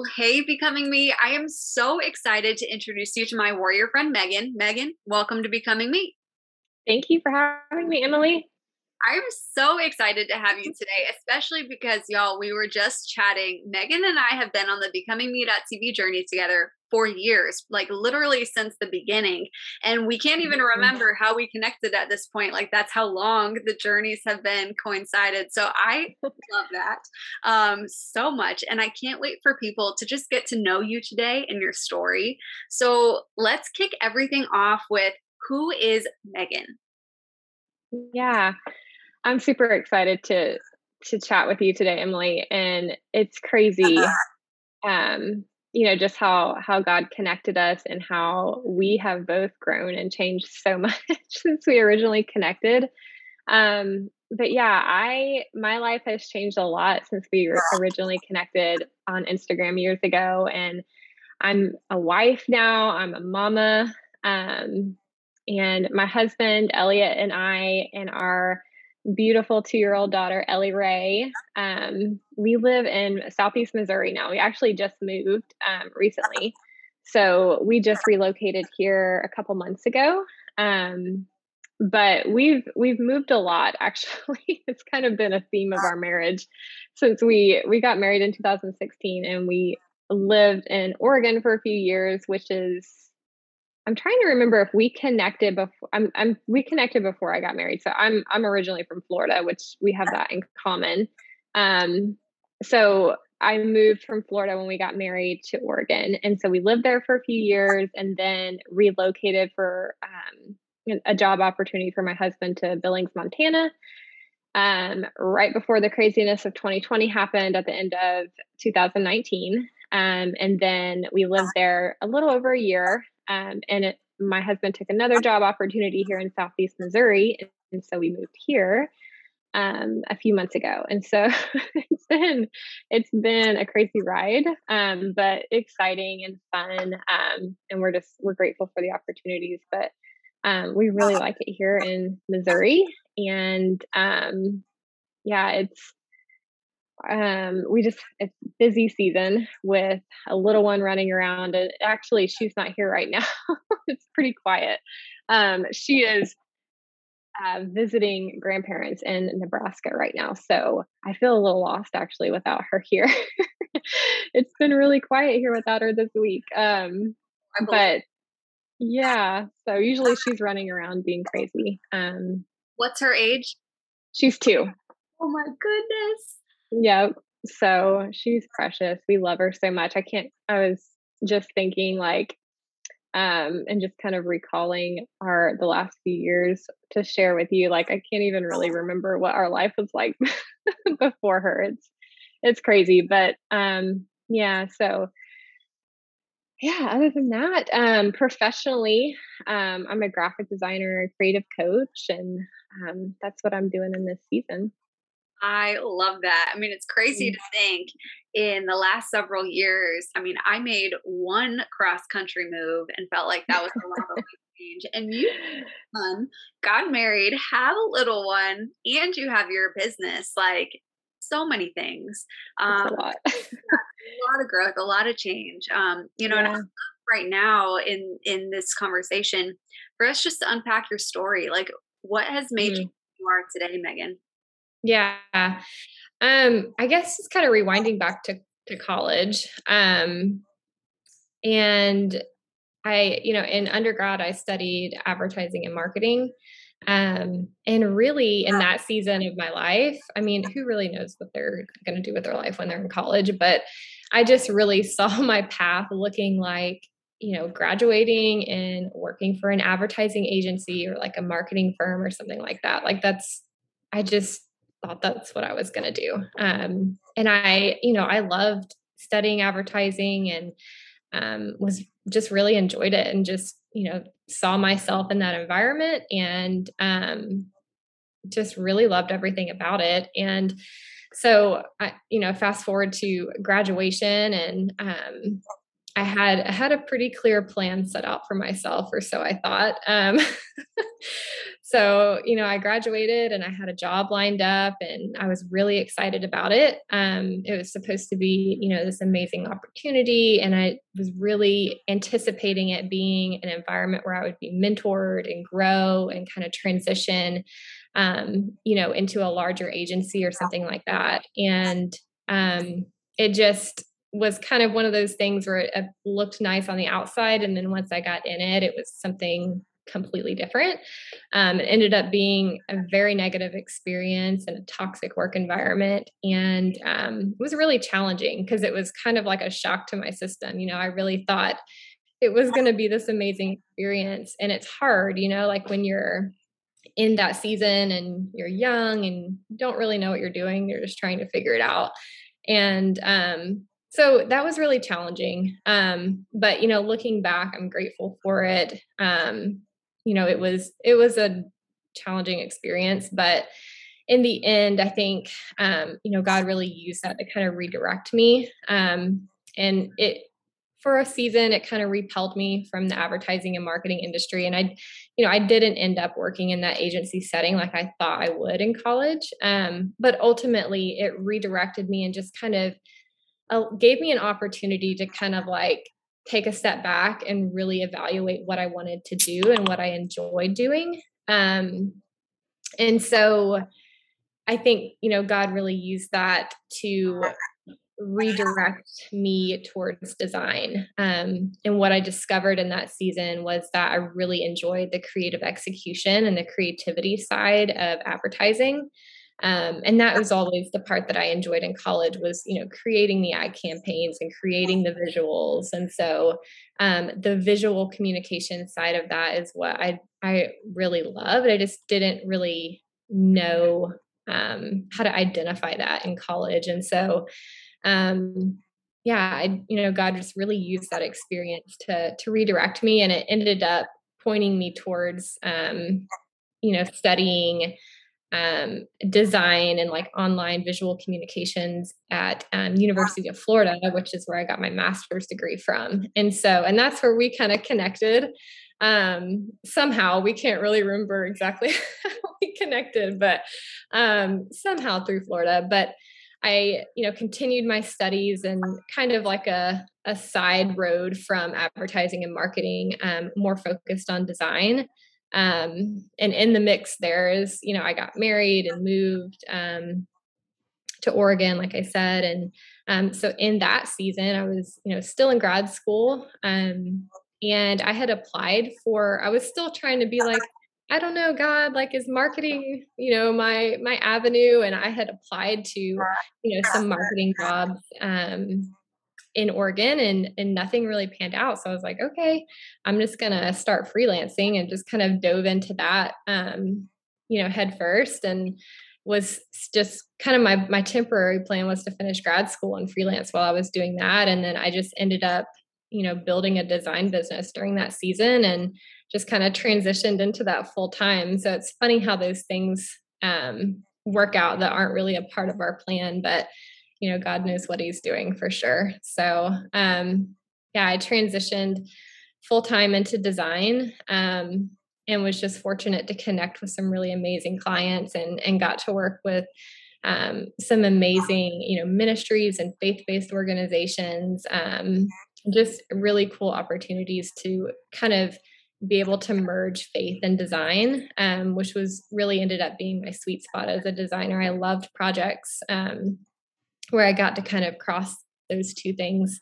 Well, hey, Becoming Me. I am so excited to introduce you to my warrior friend, Megan. Megan, welcome to Becoming Me. Thank you for having me, Emily. I'm so excited to have you today, especially because y'all, we were just chatting. Megan and I have been on the Becoming Me.tv journey together for years, like literally since the beginning. And we can't even mm-hmm. remember how we connected at this point. Like that's how long the journeys have been coincided. So I love that um, so much. And I can't wait for people to just get to know you today and your story. So let's kick everything off with who is Megan? Yeah. I'm super excited to to chat with you today, Emily. And it's crazy. um, you know, just how how God connected us and how we have both grown and changed so much since we originally connected. Um, but yeah, I my life has changed a lot since we originally connected on Instagram years ago. And I'm a wife now, I'm a mama. Um, and my husband, Elliot, and I, and our beautiful two year old daughter, Ellie Ray. Um, we live in Southeast Missouri now. We actually just moved um, recently. So we just relocated here a couple months ago. Um, but we've we've moved a lot actually it's kind of been a theme of our marriage since we we got married in 2016 and we lived in Oregon for a few years which is I'm trying to remember if we connected before I'm I'm we connected before I got married. So I'm I'm originally from Florida, which we have that in common. Um so I moved from Florida when we got married to Oregon. And so we lived there for a few years and then relocated for um, a job opportunity for my husband to Billings, Montana. Um, right before the craziness of 2020 happened at the end of 2019. Um, and then we lived there a little over a year. Um, and it, my husband took another job opportunity here in Southeast Missouri. And so we moved here um, a few months ago. And so it's been it's been a crazy ride, um, but exciting and fun. Um, and we're just we're grateful for the opportunities. But um, we really like it here in Missouri. And um, yeah, it's um, we just it's busy season with a little one running around and actually she's not here right now. It's pretty quiet. Um, she is uh, visiting grandparents in nebraska right now so i feel a little lost actually without her here. It's been really quiet here without her this week um, but yeah so usually she's running around being crazy um, what's her age? She's two. Oh my goodness Yep. So she's precious. We love her so much. I can't, I was just thinking like, um, and just kind of recalling our the last few years to share with you. Like, I can't even really remember what our life was like before her. It's, it's crazy. But, um, yeah. So, yeah, other than that, um, professionally, um, I'm a graphic designer, creative coach, and um, that's what I'm doing in this season. I love that. I mean, it's crazy mm. to think in the last several years. I mean, I made one cross country move and felt like that was a lot of change. And you, got married, have a little one, and you have your business. Like so many things. Um, a lot. a lot of growth, a lot of change. Um, you know, yeah. right now in in this conversation, for us just to unpack your story, like what has made mm. you you are today, Megan? Yeah. Um, I guess it's kind of rewinding back to, to college. Um, and I, you know, in undergrad, I studied advertising and marketing. Um, and really in that season of my life, I mean, who really knows what they're going to do with their life when they're in college? But I just really saw my path looking like, you know, graduating and working for an advertising agency or like a marketing firm or something like that. Like that's, I just thought that's what I was going to do. Um, and I, you know, I loved studying advertising and um, was just really enjoyed it and just, you know, saw myself in that environment and um, just really loved everything about it. And so I, you know, fast forward to graduation and um, I had I had a pretty clear plan set out for myself, or so I thought. Um, so you know, I graduated and I had a job lined up, and I was really excited about it. Um, it was supposed to be you know this amazing opportunity, and I was really anticipating it being an environment where I would be mentored and grow and kind of transition, um, you know, into a larger agency or something like that. And um, it just was kind of one of those things where it looked nice on the outside and then once i got in it it was something completely different. Um, it ended up being a very negative experience and a toxic work environment and um, it was really challenging because it was kind of like a shock to my system you know i really thought it was going to be this amazing experience and it's hard you know like when you're in that season and you're young and don't really know what you're doing you're just trying to figure it out. And um, so that was really challenging. Um, but you know looking back i'm grateful for it. Um, you know it was it was a challenging experience but in the end i think um, you know god really used that to kind of redirect me um, and it for a season it kind of repelled me from the advertising and marketing industry and i you know i didn't end up working in that agency setting like i thought i would in college um, but ultimately it redirected me and just kind of uh, gave me an opportunity to kind of like take a step back and really evaluate what I wanted to do and what I enjoyed doing. Um, and so I think, you know, God really used that to redirect me towards design. Um, and what I discovered in that season was that I really enjoyed the creative execution and the creativity side of advertising. Um, and that was always the part that I enjoyed in college was, you know, creating the ad campaigns and creating the visuals. And so um, the visual communication side of that is what I I really loved. I just didn't really know um, how to identify that in college. And so um, yeah, I, you know, God just really used that experience to to redirect me, and it ended up pointing me towards, um, you know, studying um, design and like online visual communications at um, University of Florida, which is where I got my master's degree from. And so, and that's where we kind of connected. Um, somehow we can't really remember exactly how we connected, but um, somehow through Florida. But I, you know, continued my studies and kind of like a, a side road from advertising and marketing, um, more focused on design um, and in the mix there is you know i got married and moved um, to oregon like i said and um, so in that season i was you know still in grad school um, and i had applied for i was still trying to be like i don't know god like is marketing you know my my avenue? And i had applied to you know some marketing jobs um, in Oregon and and nothing really panned out. So I was like, okay, I'm just gonna start freelancing and just kind of dove into that um, you know, head first and was just kind of my my temporary plan was to finish grad school and freelance while I was doing that. And then I just ended up, you know, building a design business during that season and just kind of transitioned into that full time. So it's funny how those things um, work out that aren't really a part of our plan, but you know, God knows what he's doing for sure. So, um, yeah, I transitioned full time into design um, and was just fortunate to connect with some really amazing clients and, and got to work with um, some amazing, you know, ministries and faith based organizations. Um, just really cool opportunities to kind of be able to merge faith and design, um, which was really ended up being my sweet spot as a designer. I loved projects um, where I got to kind of cross those two things.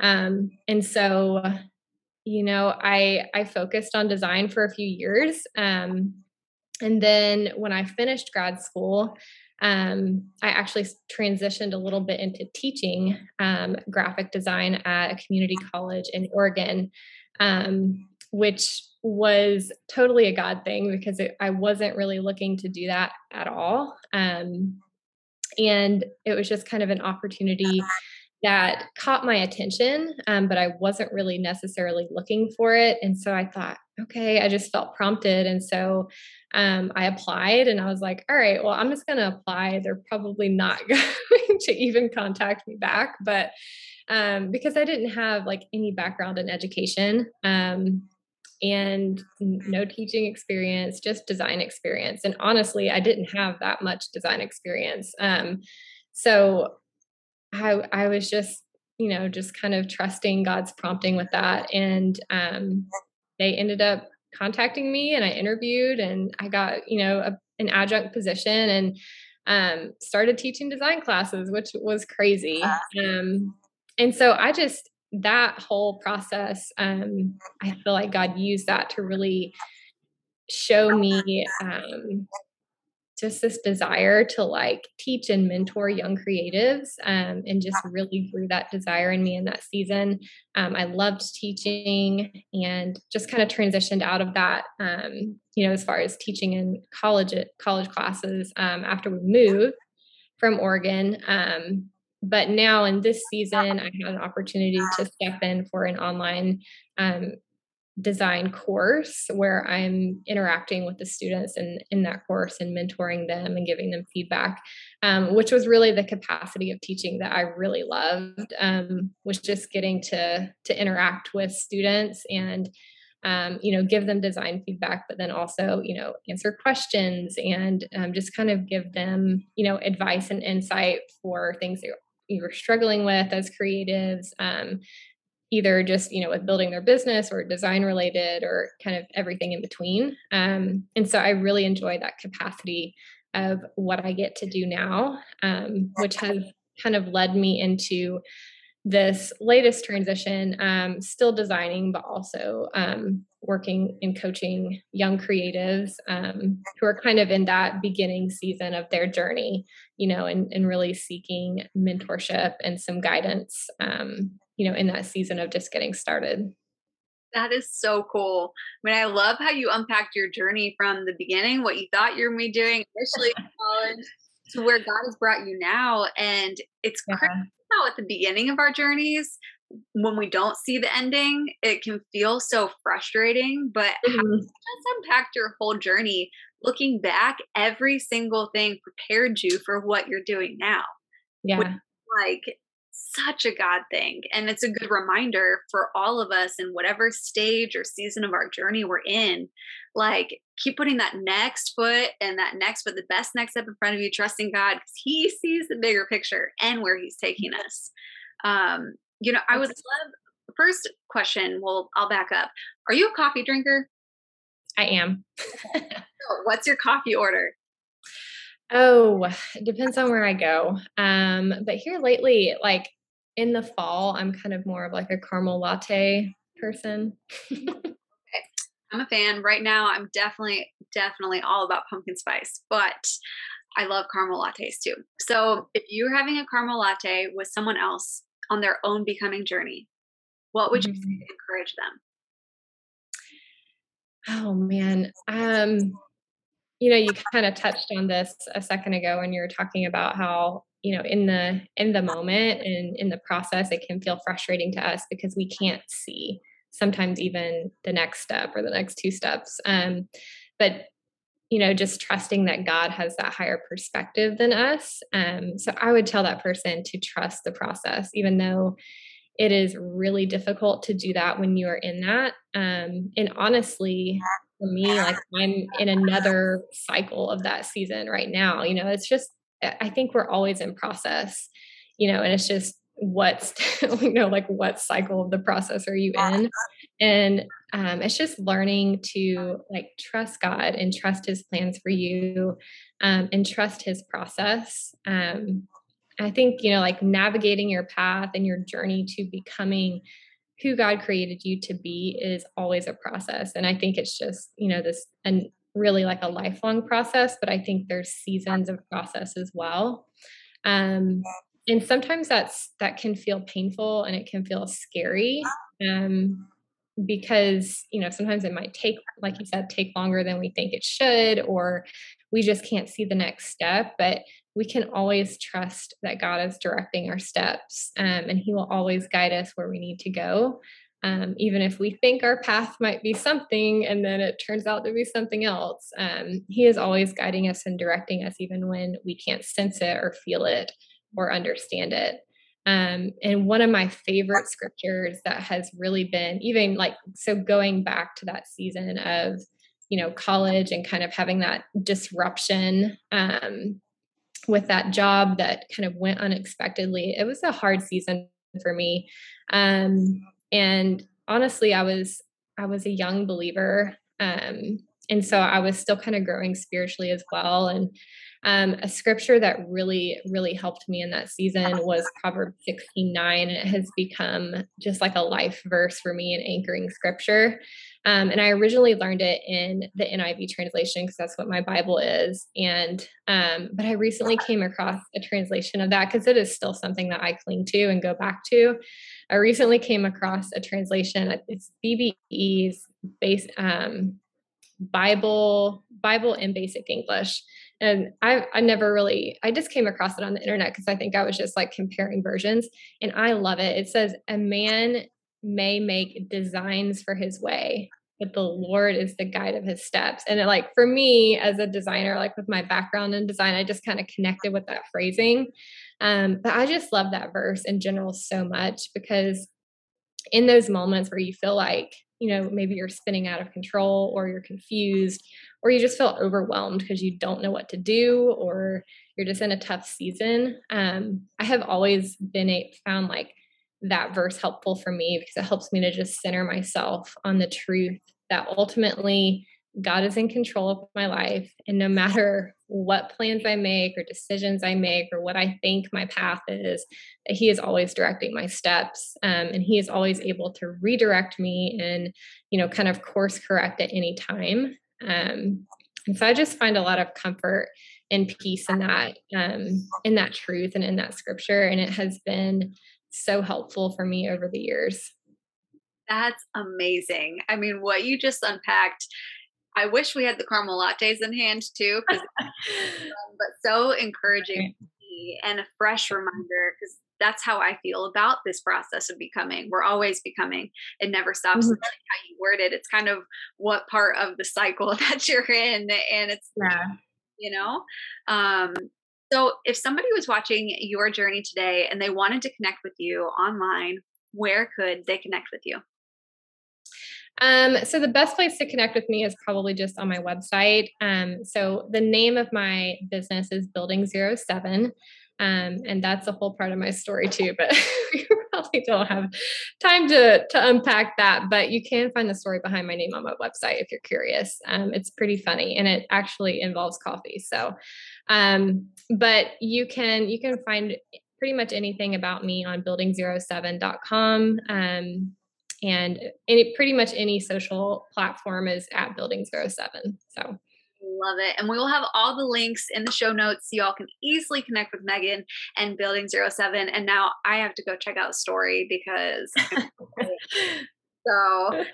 Um, and so, you know, I I focused on design for a few years. Um, and then when I finished grad school, um, I actually transitioned a little bit into teaching um, graphic design at a community college in Oregon, um, which was totally a God thing because it, I wasn't really looking to do that at all. Um, and it was just kind of an opportunity that caught my attention, um, but I wasn't really necessarily looking for it. And so I thought, okay, I just felt prompted. And so um, I applied and I was like, all right, well, I'm just going to apply. They're probably not going to even contact me back. But um, because I didn't have like any background in education um, and no teaching experience, just design experience. And honestly, I didn't have that much design experience. Um, so I, I was just, you know, just kind of trusting God's prompting with that. And um, they ended up contacting me and I interviewed and I got, you know, a, an adjunct position and um, started teaching design classes, which was crazy. Um, and so I just, that whole process, um, I feel like God used that to really show me um, just this desire to like teach and mentor young creatives um, and just really grew that desire in me in that season. Um, i loved teaching and just kind of transitioned out of that um, you know as far as teaching in college college classes um, after we moved from oregon um, but now in this season i had an opportunity to step in for an online um, design course where I'm interacting with the students in, in that course and mentoring them and giving them feedback, um, which was really the capacity of teaching that I really loved, um, was just getting to, to interact with students and, um, you know, give them design feedback, but then also, you know, answer questions and um, just kind of give them, you know, advice and insight for things that you were struggling with as creatives um, either just you know with building their business or design related or kind of everything in between um, and so i really enjoy that capacity of what i get to do now um, which has kind of led me into this latest transition um, still designing but also um, working and coaching young creatives um, who are kind of in that beginning season of their journey you know and, and really seeking mentorship and some guidance um, you know, in that season of just getting started. That is so cool. I mean, I love how you unpacked your journey from the beginning, what you thought you were going to be doing initially in college to where God has brought you now. And it's yeah. crazy how at the beginning of our journeys, when we don't see the ending, it can feel so frustrating. But mm-hmm. how just unpacked your whole journey, looking back, every single thing prepared you for what you're doing now. Yeah. like such a God thing. And it's a good reminder for all of us in whatever stage or season of our journey we're in. Like, keep putting that next foot and that next foot, the best next step in front of you, trusting God because He sees the bigger picture and where He's taking us. Um, you know, I would love, first question, well, I'll back up. Are you a coffee drinker? I am. What's your coffee order? Oh, it depends on where I go. Um, but here lately, like in the fall, I'm kind of more of like a caramel latte person. okay. I'm a fan. Right now, I'm definitely, definitely all about pumpkin spice, but I love caramel lattes too. So if you're having a caramel latte with someone else on their own becoming journey, what would you mm-hmm. say to encourage them? Oh man. Um, you know, you kind of touched on this a second ago when you were talking about how you know in the in the moment and in the process it can feel frustrating to us because we can't see sometimes even the next step or the next two steps um, but you know just trusting that god has that higher perspective than us. Um, so i would tell that person to trust the process even though it is really difficult to do that when you are in that. Um, and honestly for me like i'm in another cycle of that season right now. You know it's just I think we're always in process, you know, and it's just what's you know like what cycle of the process are you in and um, it's just learning to like trust god and trust his plans for you um, and trust his process um, i think you know like navigating your path and your journey to becoming who god created you to be is always a process and i think it's just you know this and really like a lifelong process, but I think there's seasons of process as well. Um, and sometimes that's that can feel painful and it can feel scary. Um, because you know sometimes it might take like you said take longer than we think it should or we just can't see the next step but we can always trust that god is directing our steps um, and he will always guide us where we need to go um, even if we think our path might be something and then it turns out to be something else um, he is always guiding us and directing us even when we can't sense it or feel it or understand it um, and one of my favorite scriptures that has really been even like so going back to that season of you know college and kind of having that disruption um, with that job that kind of went unexpectedly. It was a hard season for me, um, and honestly, I was I was a young believer, um, and so I was still kind of growing spiritually as well, and um, a scripture that really, really helped me in that season was Proverbs 16 9. It has become just like a life verse for me in anchoring scripture. Um, and I originally learned it in the NIV translation because that's what my Bible is. And, um, but I recently came across a translation of that because it is still something that I cling to and go back to. I recently came across a translation, it's BBE's base, um, Bible, Bible in basic English and I I never really I just came across it on the internet because I think I was just like comparing versions and I love it. It says a man may make designs for his way, but the Lord is the guide of his steps. And it, like for me as a designer, like with my background in design, I just kind of connected with that phrasing. Um, but I just love that verse in general so much because in those moments where you feel like you know maybe you're spinning out of control or you're confused or you just feel overwhelmed because you don't know what to do or you're just in a tough season um, i have always been a found like that verse helpful for me because it helps me to just center myself on the truth that ultimately God is in control of my life. And no matter what plans I make or decisions I make or what I think my path is, that He is always directing my steps. Um, and He is always able to redirect me and, you know, kind of course correct at any time. Um, and so I just find a lot of comfort and peace in that, um, in that truth and in that scripture. And it has been so helpful for me over the years. That's amazing. I mean, what you just unpacked I wish we had the caramel lattes in hand too, um, but so encouraging and a fresh reminder because that's how I feel about this process of becoming. We're always becoming. It never stops. Mm-hmm. How you word it. It's kind of what part of the cycle that you're in, and it's yeah. you know. Um, so if somebody was watching your journey today and they wanted to connect with you online, where could they connect with you? Um, so the best place to connect with me is probably just on my website. Um, so the name of my business is Building Zero Seven. Um, and that's a whole part of my story too, but we probably don't have time to to unpack that. But you can find the story behind my name on my website if you're curious. Um, it's pretty funny, and it actually involves coffee. So, um, but you can you can find pretty much anything about me on building07.com. Um, and any pretty much any social platform is at building zero seven so love it and we will have all the links in the show notes so y'all can easily connect with megan and building zero seven and now i have to go check out the story because so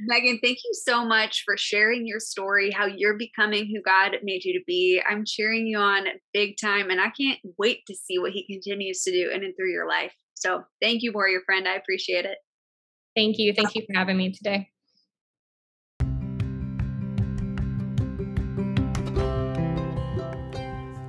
Megan, thank you so much for sharing your story, how you're becoming who God made you to be. I'm cheering you on big time, and I can't wait to see what He continues to do in and through your life. So, thank you, warrior friend. I appreciate it. Thank you. Thank you for having me today.